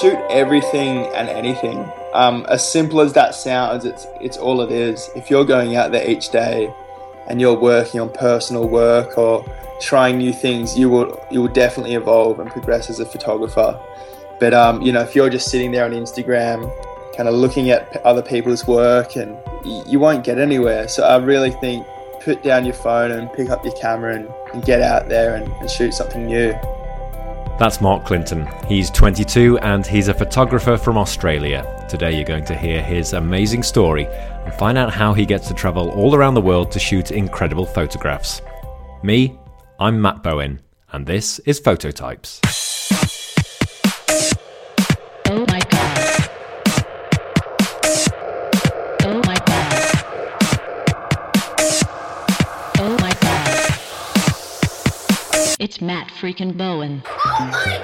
Shoot everything and anything. Um, as simple as that sounds, it's it's all it is. If you're going out there each day and you're working on personal work or trying new things, you will you will definitely evolve and progress as a photographer. But um, you know, if you're just sitting there on Instagram, kind of looking at other people's work, and you won't get anywhere. So I really think put down your phone and pick up your camera and, and get out there and, and shoot something new. That's Mark Clinton. He's 22 and he's a photographer from Australia. Today you're going to hear his amazing story and find out how he gets to travel all around the world to shoot incredible photographs. Me, I'm Matt Bowen, and this is Phototypes. Oh my god. Oh my god. Oh my god. It's Matt freaking Bowen. Oh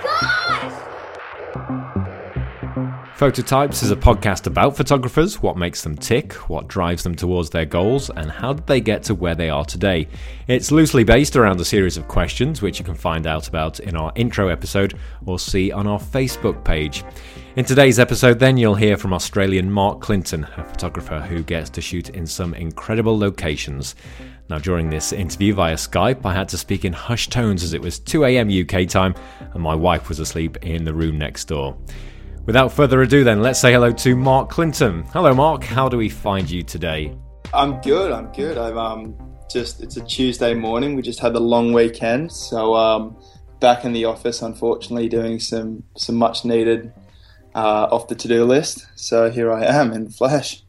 Phototypes is a podcast about photographers, what makes them tick, what drives them towards their goals, and how did they get to where they are today. It's loosely based around a series of questions which you can find out about in our intro episode or see on our Facebook page. In today's episode, then, you'll hear from Australian Mark Clinton, a photographer who gets to shoot in some incredible locations. Now, during this interview via Skype, I had to speak in hushed tones as it was 2am UK time and my wife was asleep in the room next door. Without further ado, then, let's say hello to Mark Clinton. Hello, Mark. How do we find you today? I'm good. I'm good. I'm um, just it's a Tuesday morning. We just had the long weekend, so um, back in the office, unfortunately, doing some some much needed uh, off the to do list. So here I am in the flesh.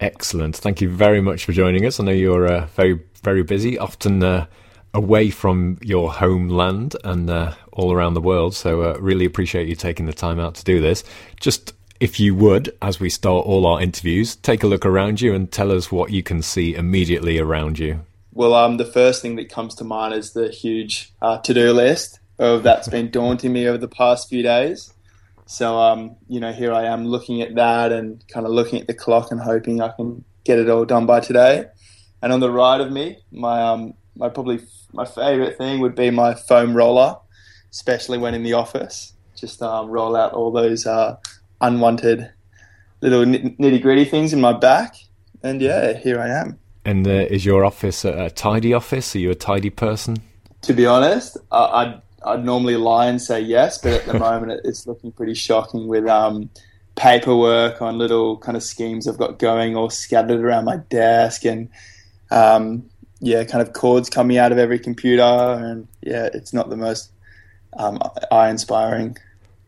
Excellent. Thank you very much for joining us. I know you're uh, very, very busy, often uh, away from your homeland and uh, all around the world. So, uh, really appreciate you taking the time out to do this. Just if you would, as we start all our interviews, take a look around you and tell us what you can see immediately around you. Well, um, the first thing that comes to mind is the huge uh, to do list of that's been daunting me over the past few days. So, um, you know, here I am looking at that and kind of looking at the clock and hoping I can get it all done by today. And on the right of me, my um, my probably my favorite thing would be my foam roller, especially when in the office. Just um, roll out all those uh, unwanted little nitty gritty things in my back, and yeah, here I am. And uh, is your office a, a tidy office? Are you a tidy person? To be honest, I, I'd I'd normally lie and say yes, but at the moment it's looking pretty shocking with um, paperwork on little kind of schemes I've got going all scattered around my desk and um, yeah, kind of cords coming out of every computer and yeah, it's not the most um, eye inspiring.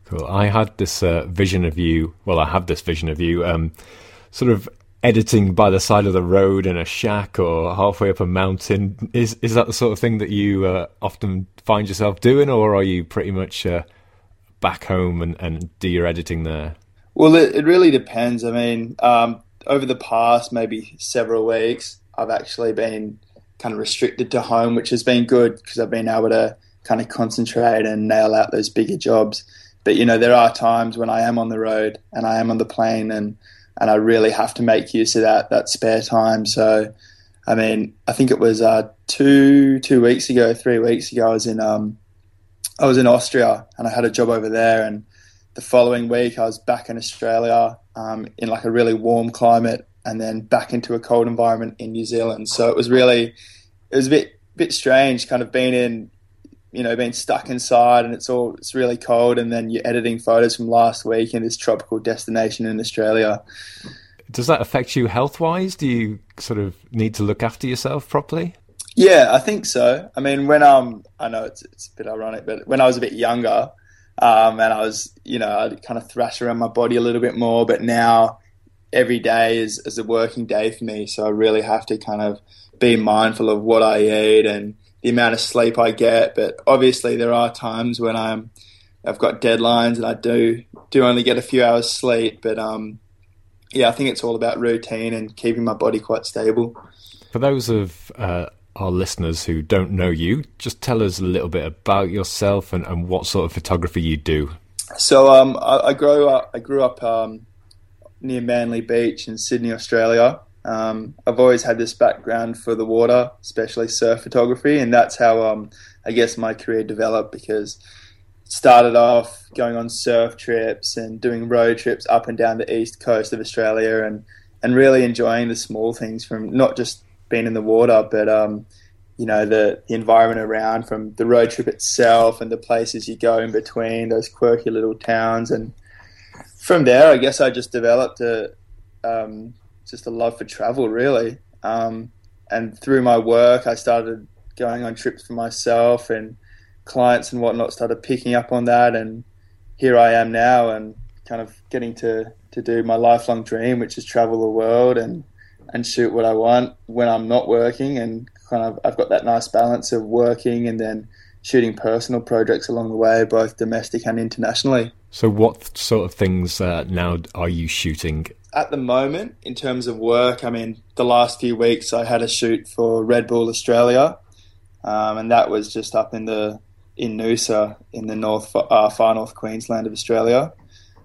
Cool. I had this uh, vision of you. Well, I have this vision of you, um, sort of editing by the side of the road in a shack or halfway up a mountain. Is is that the sort of thing that you uh, often find yourself doing, or are you pretty much uh, back home and, and do your editing there? Well, it, it really depends. I mean, um, over the past maybe several weeks, I've actually been kind of restricted to home, which has been good because I've been able to kind of concentrate and nail out those bigger jobs. But you know, there are times when I am on the road and I am on the plane, and and I really have to make use of that that spare time. So, I mean, I think it was uh, two two weeks ago, three weeks ago, I was in um, I was in Austria and I had a job over there, and the following week I was back in Australia um, in like a really warm climate, and then back into a cold environment in New Zealand. So it was really it was a bit bit strange, kind of being in you know being stuck inside and it's all it's really cold, and then you're editing photos from last week in this tropical destination in Australia. Does that affect you health wise? Do you sort of need to look after yourself properly? Yeah, I think so. I mean, when um, I know it's it's a bit ironic, but when I was a bit younger, um, and I was, you know, I'd kind of thrash around my body a little bit more, but now, every day is, is a working day for me. So I really have to kind of be mindful of what I eat and the amount of sleep I get. But obviously, there are times when I'm I've got deadlines and I do do only get a few hours sleep. But um, yeah, I think it's all about routine and keeping my body quite stable. For those of uh, our listeners who don't know you, just tell us a little bit about yourself and, and what sort of photography you do. So um, I, I, grew up. I grew up um, near Manly Beach in Sydney, Australia. Um, I've always had this background for the water, especially surf photography, and that's how um, I guess my career developed because it started off going on surf trips and doing road trips up and down the east coast of Australia, and and really enjoying the small things from not just being in the water, but um, you know the, the environment around, from the road trip itself and the places you go in between, those quirky little towns, and from there, I guess I just developed a um, just a love for travel, really. Um, and through my work, I started going on trips for myself, and clients and whatnot started picking up on that. And here I am now, and kind of getting to to do my lifelong dream, which is travel the world and and shoot what I want when I'm not working, and kind of I've got that nice balance of working and then shooting personal projects along the way, both domestic and internationally. So, what sort of things uh, now are you shooting at the moment, in terms of work, I mean, the last few weeks I had a shoot for Red Bull Australia, um, and that was just up in the in Noosa in the north uh, far north Queensland of Australia.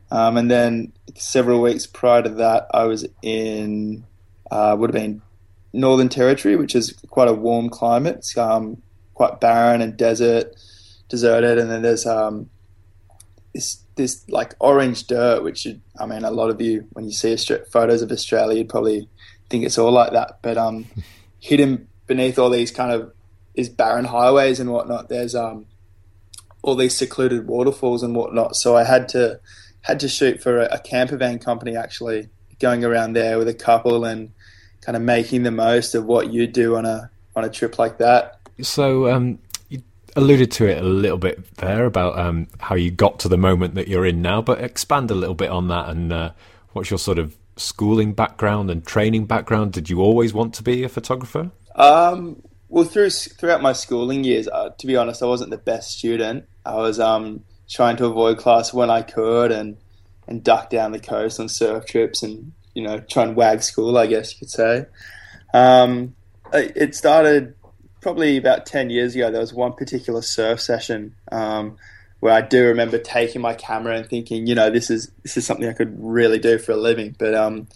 Um, and then several weeks prior to that, I was in uh, would have been Northern Territory, which is quite a warm climate. It's um, quite barren and desert, deserted, and then there's um, this this like orange dirt, which you, I mean, a lot of you when you see photos of Australia, you'd probably think it's all like that. But um, hidden beneath all these kind of these barren highways and whatnot, there's um all these secluded waterfalls and whatnot. So I had to had to shoot for a, a camper van company actually, going around there with a couple and kind of making the most of what you do on a on a trip like that. So um, alluded to it a little bit there about um, how you got to the moment that you're in now, but expand a little bit on that and uh, what's your sort of schooling background and training background? Did you always want to be a photographer? Um, well, through throughout my schooling years, uh, to be honest, I wasn't the best student. I was um, trying to avoid class when I could and and duck down the coast on surf trips and you know try and wag school, I guess you could say. Um, it started probably about 10 years ago, there was one particular surf session um, where I do remember taking my camera and thinking, you know, this is this is something I could really do for a living. But um,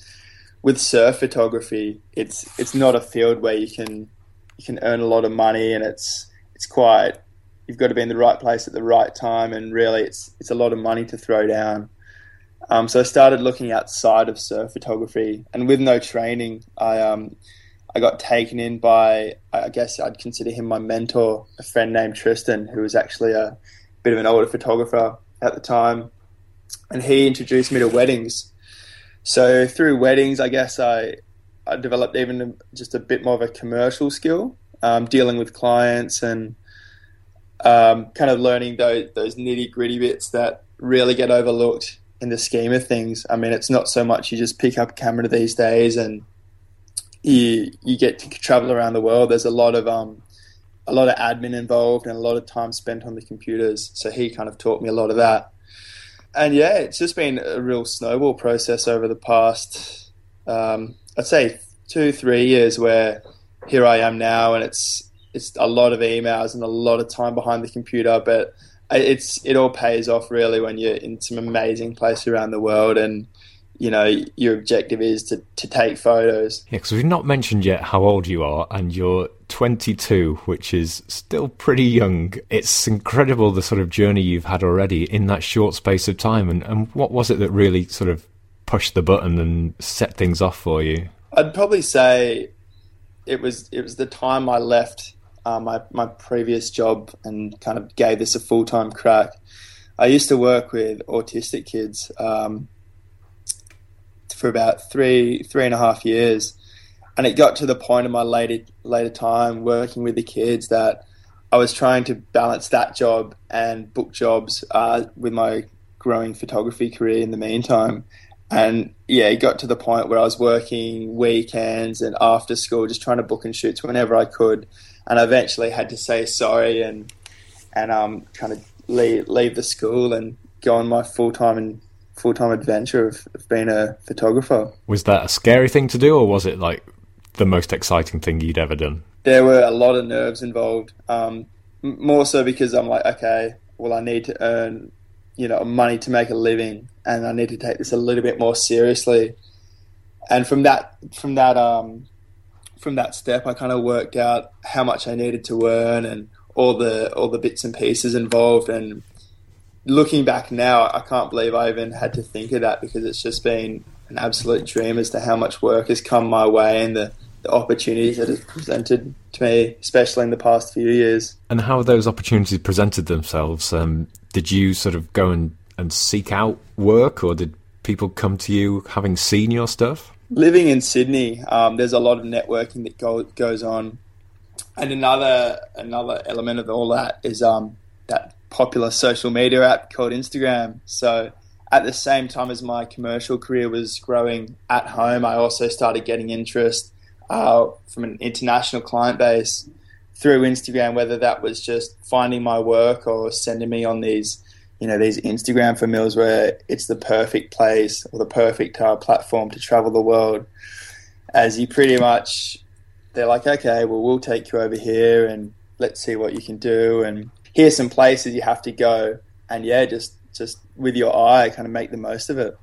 with surf photography, it's it's not a field where you can you can earn a lot of money, and it's it's quite you've got to be in the right place at the right time, and really, it's it's a lot of money to throw down. Um, so I started looking outside of surf photography, and with no training, I um, I got taken in by, I guess I'd consider him my mentor, a friend named Tristan, who was actually a bit of an older photographer at the time. And he introduced me to weddings. So through weddings, I guess I, I developed even just a bit more of a commercial skill, um, dealing with clients and um, kind of learning those, those nitty gritty bits that really get overlooked in the scheme of things. I mean, it's not so much you just pick up a camera these days and you you get to travel around the world. There's a lot of um, a lot of admin involved and a lot of time spent on the computers. So he kind of taught me a lot of that. And yeah, it's just been a real snowball process over the past, um, I'd say two, three years where here I am now and it's, it's a lot of emails and a lot of time behind the computer, but it's, it all pays off really when you're in some amazing place around the world and, you know your objective is to, to take photos. Yeah, because we've not mentioned yet how old you are, and you're 22, which is still pretty young. It's incredible the sort of journey you've had already in that short space of time. And, and what was it that really sort of pushed the button and set things off for you? I'd probably say it was it was the time I left uh, my my previous job and kind of gave this a full time crack. I used to work with autistic kids. Um, for about three three and a half years, and it got to the point in my later later time working with the kids that I was trying to balance that job and book jobs uh, with my growing photography career in the meantime. And yeah, it got to the point where I was working weekends and after school, just trying to book and shoots whenever I could. And I eventually had to say sorry and and um, kind of leave, leave the school and go on my full time and full time adventure of, of being a photographer. Was that a scary thing to do, or was it like the most exciting thing you'd ever done? There were a lot of nerves involved. Um, m- more so because I'm like, okay, well, I need to earn, you know, money to make a living, and I need to take this a little bit more seriously. And from that, from that, um, from that step, I kind of worked out how much I needed to earn and all the all the bits and pieces involved. And looking back now, I can't believe I even had to think of that because it's just been an absolute dream as to how much work has come my way and the, the opportunities that have presented to me, especially in the past few years. And how those opportunities presented themselves? Um, did you sort of go and, and seek out work, or did people come to you having seen your stuff? Living in Sydney, um, there's a lot of networking that go, goes on, and another another element of all that is um, that popular social media app called Instagram. So at the same time as my commercial career was growing at home, I also started getting interest uh, from an international client base through Instagram, whether that was just finding my work or sending me on these, you know, these Instagram for meals where it's the perfect place or the perfect uh, platform to travel the world. As you pretty much, they're like, okay, well, we'll take you over here and let's see what you can do. And here's some places you have to go. And yeah, just just with your eye, kind of make the most of it.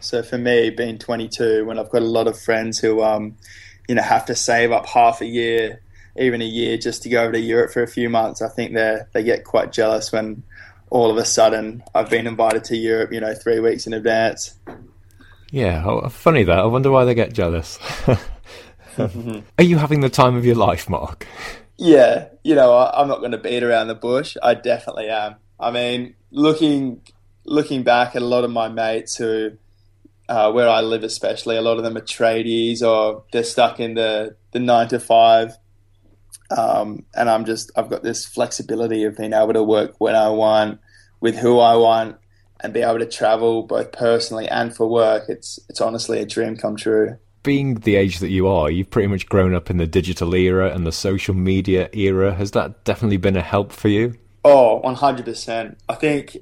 So for me, being 22, when I've got a lot of friends who, um, you know, have to save up half a year, even a year, just to go over to Europe for a few months, I think they they get quite jealous when all of a sudden I've been invited to Europe, you know, three weeks in advance. Yeah, oh, funny that. I wonder why they get jealous. Are you having the time of your life, Mark? Yeah, you know, I, I'm not going to beat around the bush. I definitely am. I mean, looking looking back at a lot of my mates who, uh, where I live especially, a lot of them are tradies or they're stuck in the the nine to five. Um, and I'm just I've got this flexibility of being able to work when I want, with who I want, and be able to travel both personally and for work. It's it's honestly a dream come true being the age that you are, you've pretty much grown up in the digital era and the social media era. Has that definitely been a help for you? Oh, 100%. I think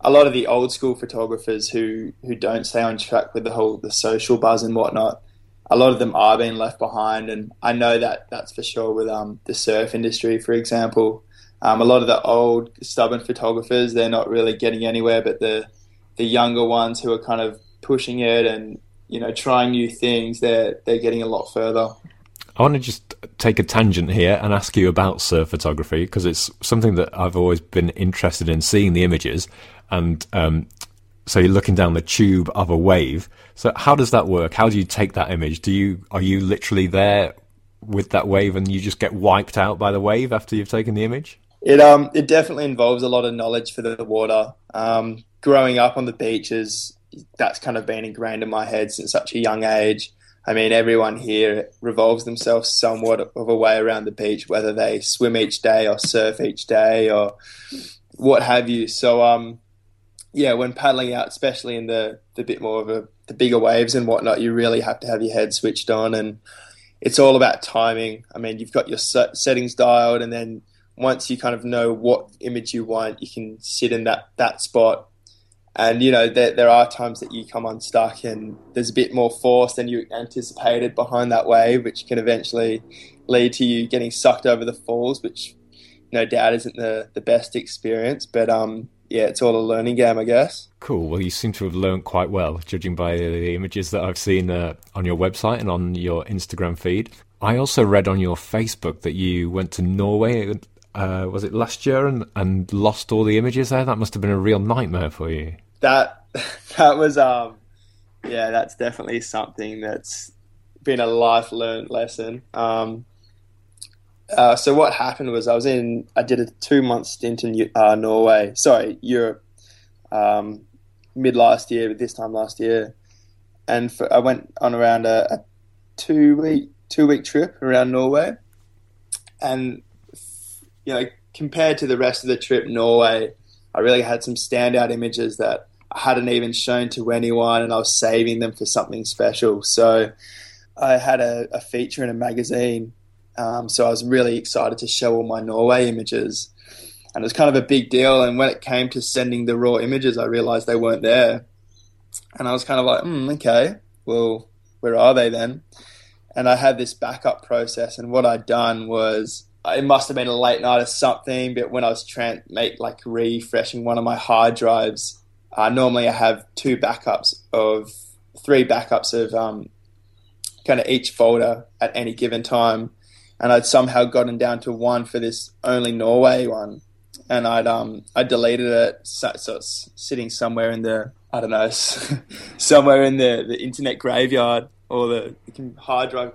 a lot of the old school photographers who, who don't stay on track with the whole the social buzz and whatnot, a lot of them are being left behind. And I know that that's for sure with um, the surf industry, for example. Um, a lot of the old stubborn photographers, they're not really getting anywhere, but the the younger ones who are kind of pushing it and you know trying new things, they're they're getting a lot further. I want to just take a tangent here and ask you about surf photography because it's something that I've always been interested in seeing the images. And um, so you're looking down the tube of a wave. So how does that work? How do you take that image? Do you are you literally there with that wave and you just get wiped out by the wave after you've taken the image? It um it definitely involves a lot of knowledge for the water. Um, growing up on the beaches, that's kind of been ingrained in my head since such a young age. I mean, everyone here revolves themselves somewhat of a way around the beach, whether they swim each day or surf each day or what have you. So, um, yeah, when paddling out, especially in the, the bit more of a, the bigger waves and whatnot, you really have to have your head switched on, and it's all about timing. I mean, you've got your settings dialed, and then once you kind of know what image you want, you can sit in that that spot and you know there, there are times that you come unstuck and there's a bit more force than you anticipated behind that wave which can eventually lead to you getting sucked over the falls which no doubt isn't the, the best experience. But um yeah it's all a learning game i guess. Cool. Well you seem to have learned quite well judging by the images that i've seen uh, on your website and on your instagram feed. I also read on your facebook that you went to norway uh, was it last year and, and lost all the images there? That must have been a real nightmare for you. That that was um yeah, that's definitely something that's been a life learned lesson. Um, uh, so what happened was I was in I did a two month stint in uh, Norway, sorry Europe, um, mid last year, but this time last year, and for, I went on around a, a two week two week trip around Norway, and you know, compared to the rest of the trip, Norway, I really had some standout images that I hadn't even shown to anyone, and I was saving them for something special. So I had a, a feature in a magazine. Um, so I was really excited to show all my Norway images. And it was kind of a big deal. And when it came to sending the raw images, I realized they weren't there. And I was kind of like, mm, okay, well, where are they then? And I had this backup process. And what I'd done was, it must have been a late night or something, but when I was trying make like refreshing one of my hard drives, uh, normally I have two backups of three backups of um, kind of each folder at any given time, and I'd somehow gotten down to one for this only Norway one, and I'd um I deleted it, so, so it's sitting somewhere in the I don't know somewhere in the the internet graveyard or the hard drive.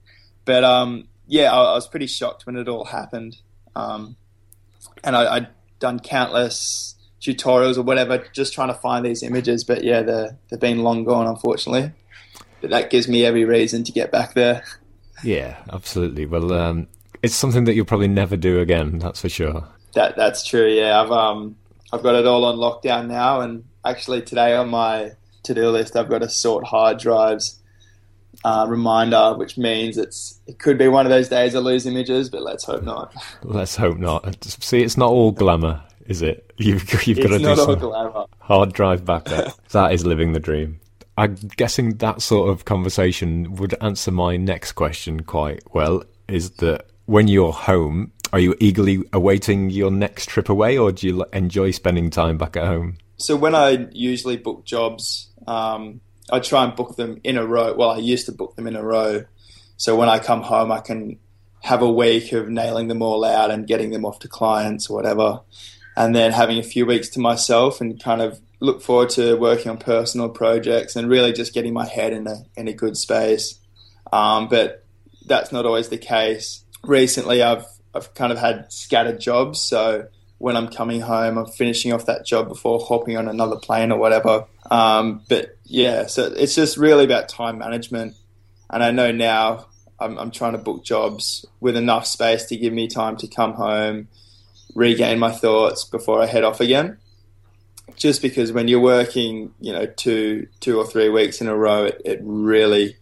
But um, yeah, I, I, was pretty shocked when it all happened. Um, and I, I'd done countless tutorials or whatever, just trying to find these images. But yeah, they're, they've been long gone, unfortunately. But that gives me every reason to get back there. Yeah, absolutely. Well, um, it's something that you'll probably never do again. That's for sure. That that's true. Yeah, I've um I've got it all on lockdown now, and actually today on my to do list, I've got to sort hard drives uh, reminder, which means it's it could be one of those days I lose images, but let's hope not. Let's hope not. See, it's not all glamour, is it? You've you've got to do some glamour. hard drive backup. that is living the dream. I'm guessing that sort of conversation would answer my next question quite well. Is that when you're home, are you eagerly awaiting your next trip away, or do you enjoy spending time back at home? So when I usually book jobs, um, I try and book them in a row. Well, I used to book them in a row, so when I come home, I can have a week of nailing them all out and getting them off to clients or whatever, and then having a few weeks to myself and kind of look forward to working on personal projects and really just getting my head in a in a good space. Um, but that's not always the case. Recently, I've I've kind of had scattered jobs, so when I'm coming home, I'm finishing off that job before hopping on another plane or whatever. Um, but yeah, so it's just really about time management. And I know now I'm, I'm trying to book jobs with enough space to give me time to come home, regain my thoughts before I head off again. Just because when you're working, you know, two two or three weeks in a row, it, it really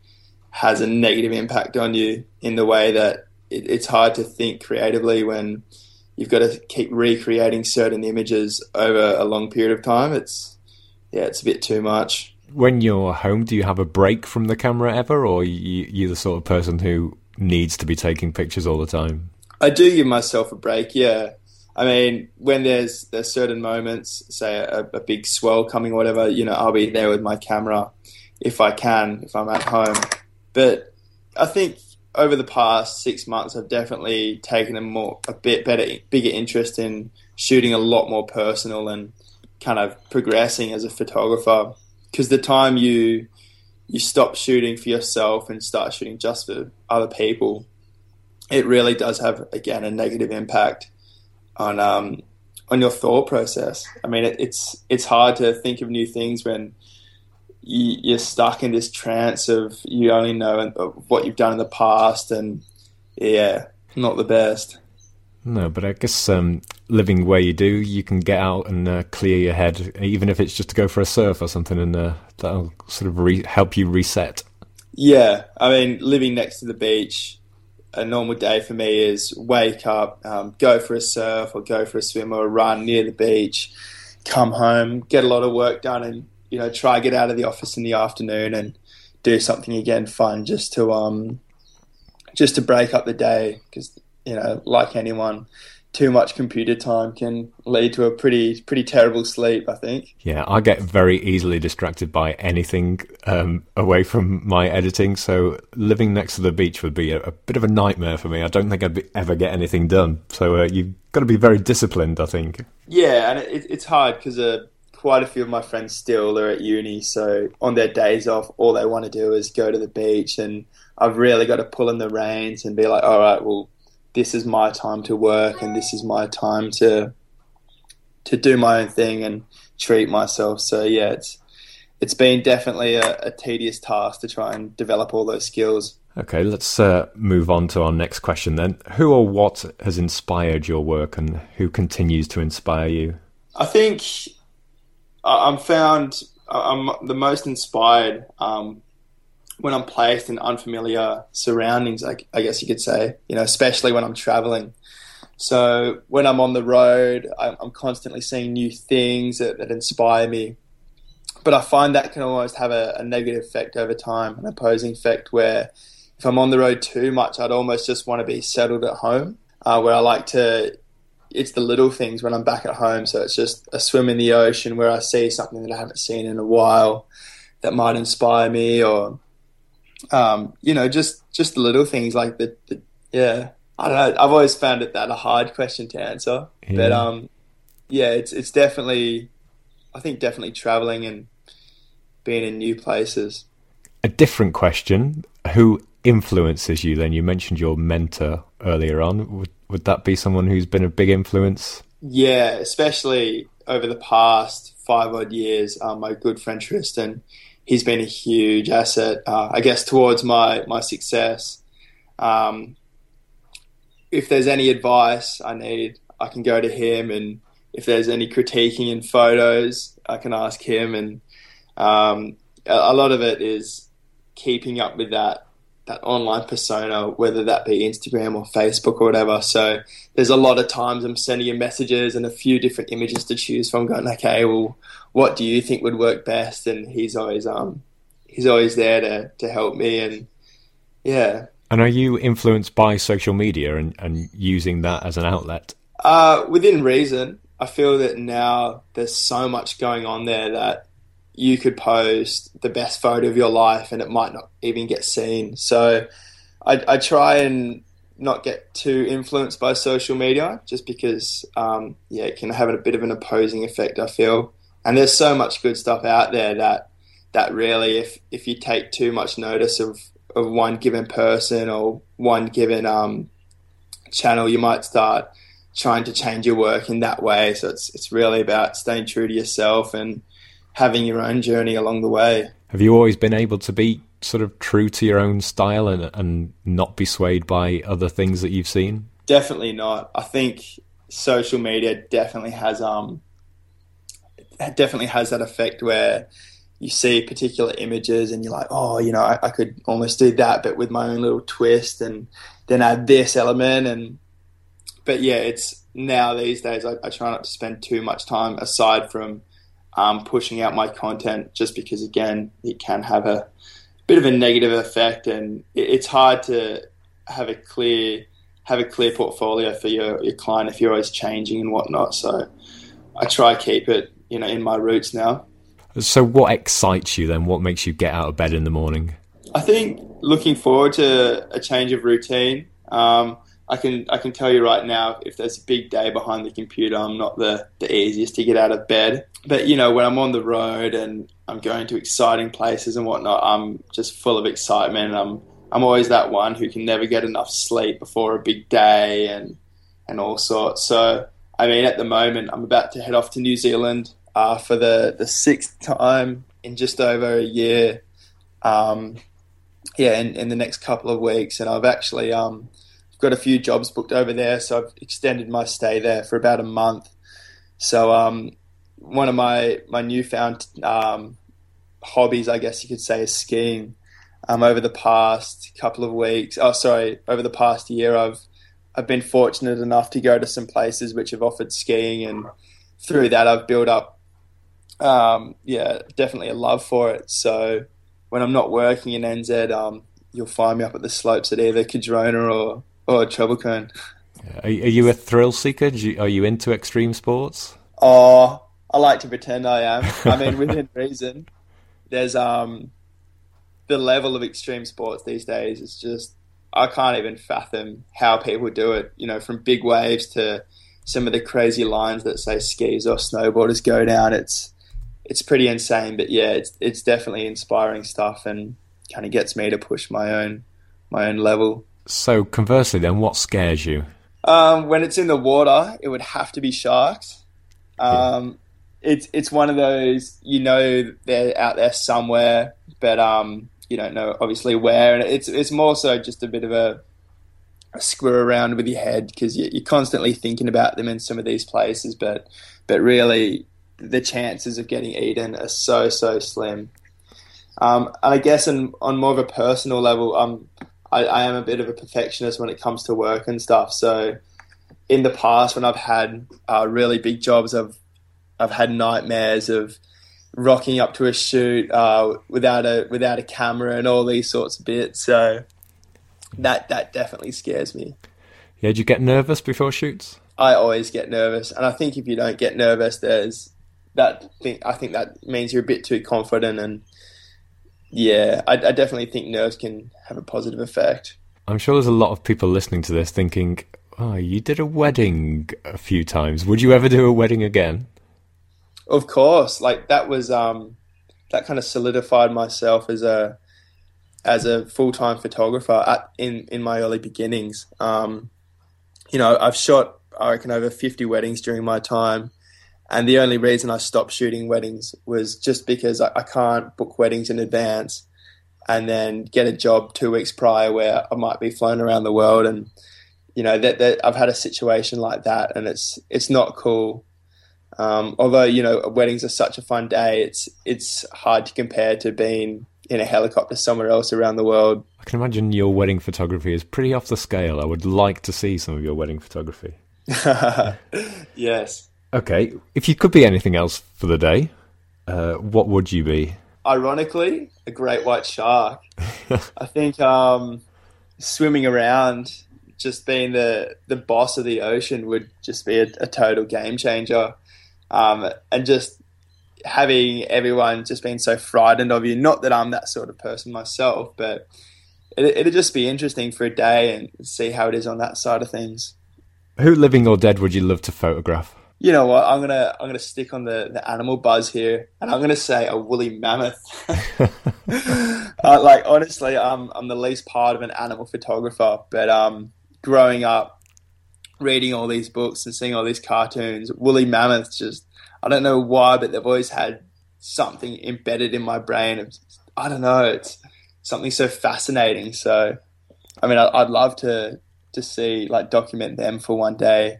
has a negative impact on you in the way that it, it's hard to think creatively when you've got to keep recreating certain images over a long period of time. It's yeah, it's a bit too much. When you're home, do you have a break from the camera ever, or you, you're the sort of person who needs to be taking pictures all the time? I do give myself a break. Yeah, I mean, when there's there's certain moments, say a, a big swell coming, or whatever, you know, I'll be there with my camera if I can, if I'm at home. But I think over the past six months, I've definitely taken a more a bit better, bigger interest in shooting a lot more personal and kind of progressing as a photographer because the time you you stop shooting for yourself and start shooting just for other people, it really does have again a negative impact on um, on your thought process. I mean, it, it's it's hard to think of new things when you, are stuck in this trance of you only know what you've done in the past, and yeah, not the best. No, but I guess um, living where you do, you can get out and uh, clear your head, even if it's just to go for a surf or something, and uh, that'll sort of re- help you reset. Yeah, I mean, living next to the beach, a normal day for me is wake up, um, go for a surf or go for a swim or a run near the beach, come home, get a lot of work done, and you know try get out of the office in the afternoon and do something again fun just to um just to break up the day because you know like anyone too much computer time can lead to a pretty pretty terrible sleep. I think. Yeah, I get very easily distracted by anything um, away from my editing. So living next to the beach would be a, a bit of a nightmare for me. I don't think I'd be, ever get anything done. So uh, you've got to be very disciplined. I think. Yeah, and it, it's hard because uh, quite a few of my friends still are at uni. So on their days off, all they want to do is go to the beach, and I've really got to pull in the reins and be like, all right, well this is my time to work and this is my time to to do my own thing and treat myself. So yeah, it's it's been definitely a, a tedious task to try and develop all those skills. Okay, let's uh, move on to our next question then. Who or what has inspired your work and who continues to inspire you? I think I'm found I'm the most inspired um, when I'm placed in unfamiliar surroundings, I, I, guess you could say, you know, especially when I'm traveling. So when I'm on the road, I'm, constantly seeing new things that, that, inspire me. But I find that can almost have a, a, negative effect over time, an opposing effect where if I'm on the road too much, I'd almost just want to be settled at home, uh, where I like to. It's the little things when I'm back at home. So it's just a swim in the ocean where I see something that I haven't seen in a while that might inspire me or um, you know, just just the little things like the, the, yeah. I don't know. I've always found it that a hard question to answer, yeah. but um, yeah, it's it's definitely, I think definitely traveling and being in new places. A different question: Who influences you? Then you mentioned your mentor earlier on. Would would that be someone who's been a big influence? Yeah, especially over the past five odd years. Um, my good friend Tristan he's been a huge asset, uh, I guess, towards my my success. Um, if there's any advice I need, I can go to him, and if there's any critiquing in photos, I can ask him. And um, a, a lot of it is keeping up with that that online persona, whether that be Instagram or Facebook or whatever. So there's a lot of times I'm sending him messages and a few different images to choose from. Going, okay, well, what do you think would work best? And he's always um he's always there to to help me and yeah. And are you influenced by social media and, and using that as an outlet? Uh, within reason. I feel that now there's so much going on there that you could post the best photo of your life and it might not even get seen. So I, I try and not get too influenced by social media just because, um, yeah, it can have a bit of an opposing effect, I feel. And there's so much good stuff out there that, that really, if, if you take too much notice of, of one given person or one given um, channel, you might start trying to change your work in that way. So it's, it's really about staying true to yourself and, having your own journey along the way. Have you always been able to be sort of true to your own style and, and not be swayed by other things that you've seen? Definitely not. I think social media definitely has um definitely has that effect where you see particular images and you're like, oh, you know, I, I, could almost do that, but with my own little twist, and then add this element. And but yeah, it's now these days I, I try not to spend too much time aside from um, pushing out my content just because again it can have a bit of a negative effect and it's hard to have a clear have a clear portfolio for your, your client if you're always changing and whatnot. So I try keep it you know in my roots now. So what excites you then? What makes you get out of bed in the morning? I think looking forward to a change of routine. Um, I can I can tell you right now if there's a big day behind the computer, I'm not the, the easiest to get out of bed. But you know, when I'm on the road and I'm going to exciting places and whatnot, I'm just full of excitement. I'm I'm always that one who can never get enough sleep before a big day and and all sorts. So I mean, at the moment, I'm about to head off to New Zealand uh, for the the sixth time in just over a year. Um, yeah, in, in the next couple of weeks, and I've actually um, got a few jobs booked over there, so I've extended my stay there for about a month. So um, one of my my newfound um, hobbies, I guess you could say, is skiing. um, over the past couple of weeks. Oh, sorry, over the past year, I've I've been fortunate enough to go to some places which have offered skiing, and through that, I've built up, um, yeah, definitely a love for it. So when I'm not working in NZ, um, you'll find me up at the slopes at either Cardrona or or Treble Cone. Are, are you a thrill seeker? You, are you into extreme sports? Oh, I like to pretend I am. I mean, within reason. There's um the level of extreme sports these days is just I can't even fathom how people do it. You know, from big waves to some of the crazy lines that say skis or snowboarders go down. It's it's pretty insane, but yeah, it's it's definitely inspiring stuff and kind of gets me to push my own my own level. So conversely, then, what scares you? Um, when it's in the water, it would have to be sharks. Um, yeah. It's it's one of those you know they're out there somewhere, but um, you don't know obviously where, and it's it's more so just a bit of a, a screw around with your head because you, you're constantly thinking about them in some of these places, but but really the chances of getting eaten are so so slim. Um, and I guess in, on more of a personal level, um, I, I, am a bit of a perfectionist when it comes to work and stuff. So in the past, when I've had uh, really big jobs, I've I've had nightmares of rocking up to a shoot uh, without a without a camera and all these sorts of bits. So that that definitely scares me. Yeah, do you get nervous before shoots? I always get nervous, and I think if you don't get nervous, there's that thing. I think that means you're a bit too confident and yeah, I, I definitely think nerves can have a positive effect. I'm sure there's a lot of people listening to this thinking, "Oh, you did a wedding a few times. Would you ever do a wedding again?" Of course, like that was um, that kind of solidified myself as a as a full time photographer at, in in my early beginnings. Um, you know, I've shot I reckon over 50 weddings during my time, and the only reason I stopped shooting weddings was just because I, I can't book weddings in advance and then get a job two weeks prior where I might be flown around the world. And, you know, that, that I've had a situation like that and it's, it's not cool. Um, although, you know, weddings are such a fun day, it's, it's hard to compare to being in a helicopter somewhere else around the world. I can imagine your wedding photography is pretty off the scale. I would like to see some of your wedding photography. yes. Okay, if you could be anything else for the day, uh, what would you be? Ironically, a great white shark. I think um, swimming around, just being the the boss of the ocean, would just be a, a total game changer. Um, and just having everyone just being so frightened of you. Not that I'm that sort of person myself, but it, it'd just be interesting for a day and see how it is on that side of things. Who, living or dead, would you love to photograph? You know what? I'm gonna I'm gonna stick on the, the animal buzz here, and I'm gonna say a woolly mammoth. uh, like honestly, I'm I'm the least part of an animal photographer, but um, growing up, reading all these books and seeing all these cartoons, woolly mammoths just I don't know why, but they've always had something embedded in my brain. I don't know, it's something so fascinating. So, I mean, I'd love to to see like document them for one day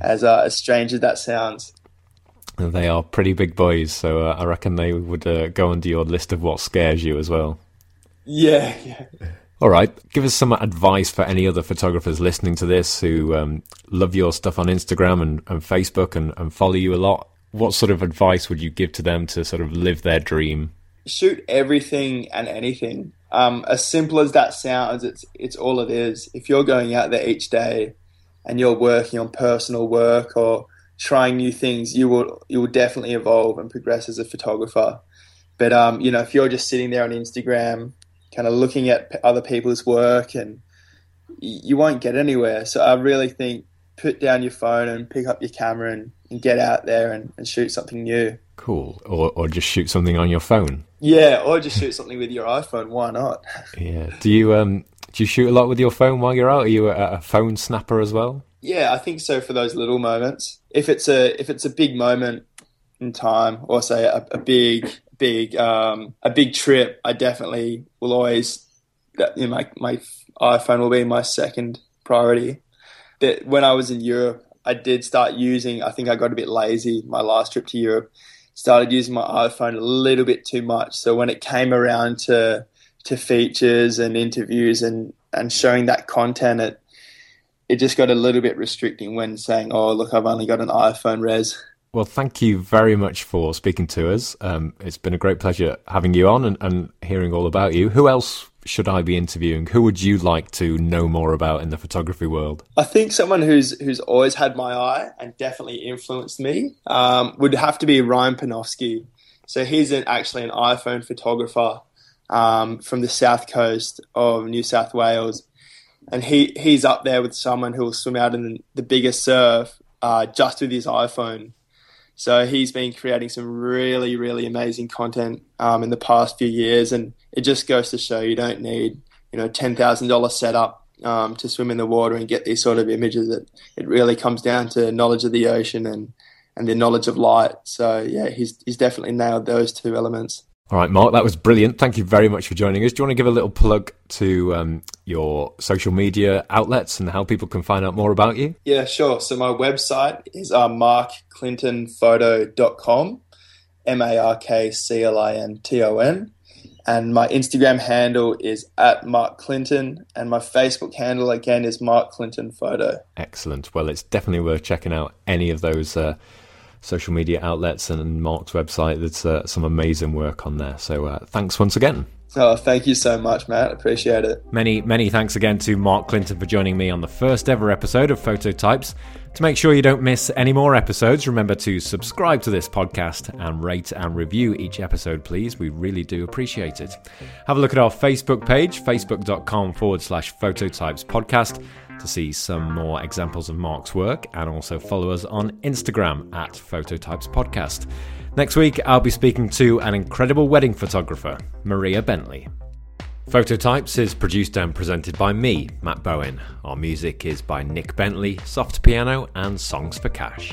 as uh, as strange as that sounds. They are pretty big boys, so uh, I reckon they would uh, go under your list of what scares you as well. Yeah, yeah. All right, give us some advice for any other photographers listening to this who um, love your stuff on Instagram and, and Facebook and, and follow you a lot. What sort of advice would you give to them to sort of live their dream? Shoot everything and anything. Um, as simple as that sounds, it's it's all it is. If you're going out there each day and you're working on personal work or trying new things, you will you will definitely evolve and progress as a photographer. But um, you know, if you're just sitting there on Instagram, kind of looking at other people's work, and you won't get anywhere. So I really think put down your phone and pick up your camera and, and get out there and, and shoot something new. Cool. Or or just shoot something on your phone. Yeah, or just shoot something with your iPhone. Why not? yeah. Do you um do you shoot a lot with your phone while you're out? Are you a, a phone snapper as well? Yeah, I think so for those little moments. If it's a if it's a big moment in time, or say a, a big big um, a big trip, I definitely will always that you know, my my iPhone will be my second priority. That when I was in Europe, I did start using. I think I got a bit lazy my last trip to Europe. Started using my iPhone a little bit too much. So when it came around to to features and interviews and and showing that content, it it just got a little bit restricting when saying, "Oh, look, I've only got an iPhone res." Well, thank you very much for speaking to us. Um, it's been a great pleasure having you on and, and hearing all about you. Who else should I be interviewing? Who would you like to know more about in the photography world? I think someone who's who's always had my eye and definitely influenced me um, would have to be Ryan Pernofski. So he's an, actually an iPhone photographer um, from the south coast of New South Wales, and he he's up there with someone who will swim out in the biggest surf uh, just with his iPhone. So he's been creating some really, really amazing content um, in the past few years, and it just goes to show you don't need you know ten thousand dollar setup um, to swim in the water and get these sort of images. It it really comes down to knowledge of the ocean and and the knowledge of light. So yeah, he's he's definitely nailed those two elements. All right, Mark, that was brilliant. Thank you very much for joining us. Do you want to give a little plug to um, your social media outlets and how people can find out more about you? Yeah, sure. So my website is uh, markclintonphoto.com, M A R K C L I N T O N. And my Instagram handle is at Mark Clinton, and my Facebook handle again is Mark Clinton Photo. Excellent. Well, it's definitely worth checking out any of those uh, social media outlets and Mark's website. There's uh, some amazing work on there. So uh, thanks once again. Oh, thank you so much, Matt. Appreciate it. Many, many thanks again to Mark Clinton for joining me on the first ever episode of Phototypes. To make sure you don't miss any more episodes, remember to subscribe to this podcast and rate and review each episode, please. We really do appreciate it. Have a look at our Facebook page, facebook.com forward slash phototypes podcast to see some more examples of Mark's work and also follow us on Instagram at Phototypes Podcast. Next week, I'll be speaking to an incredible wedding photographer, Maria Bentley. Phototypes is produced and presented by me, Matt Bowen. Our music is by Nick Bentley, soft piano, and songs for cash.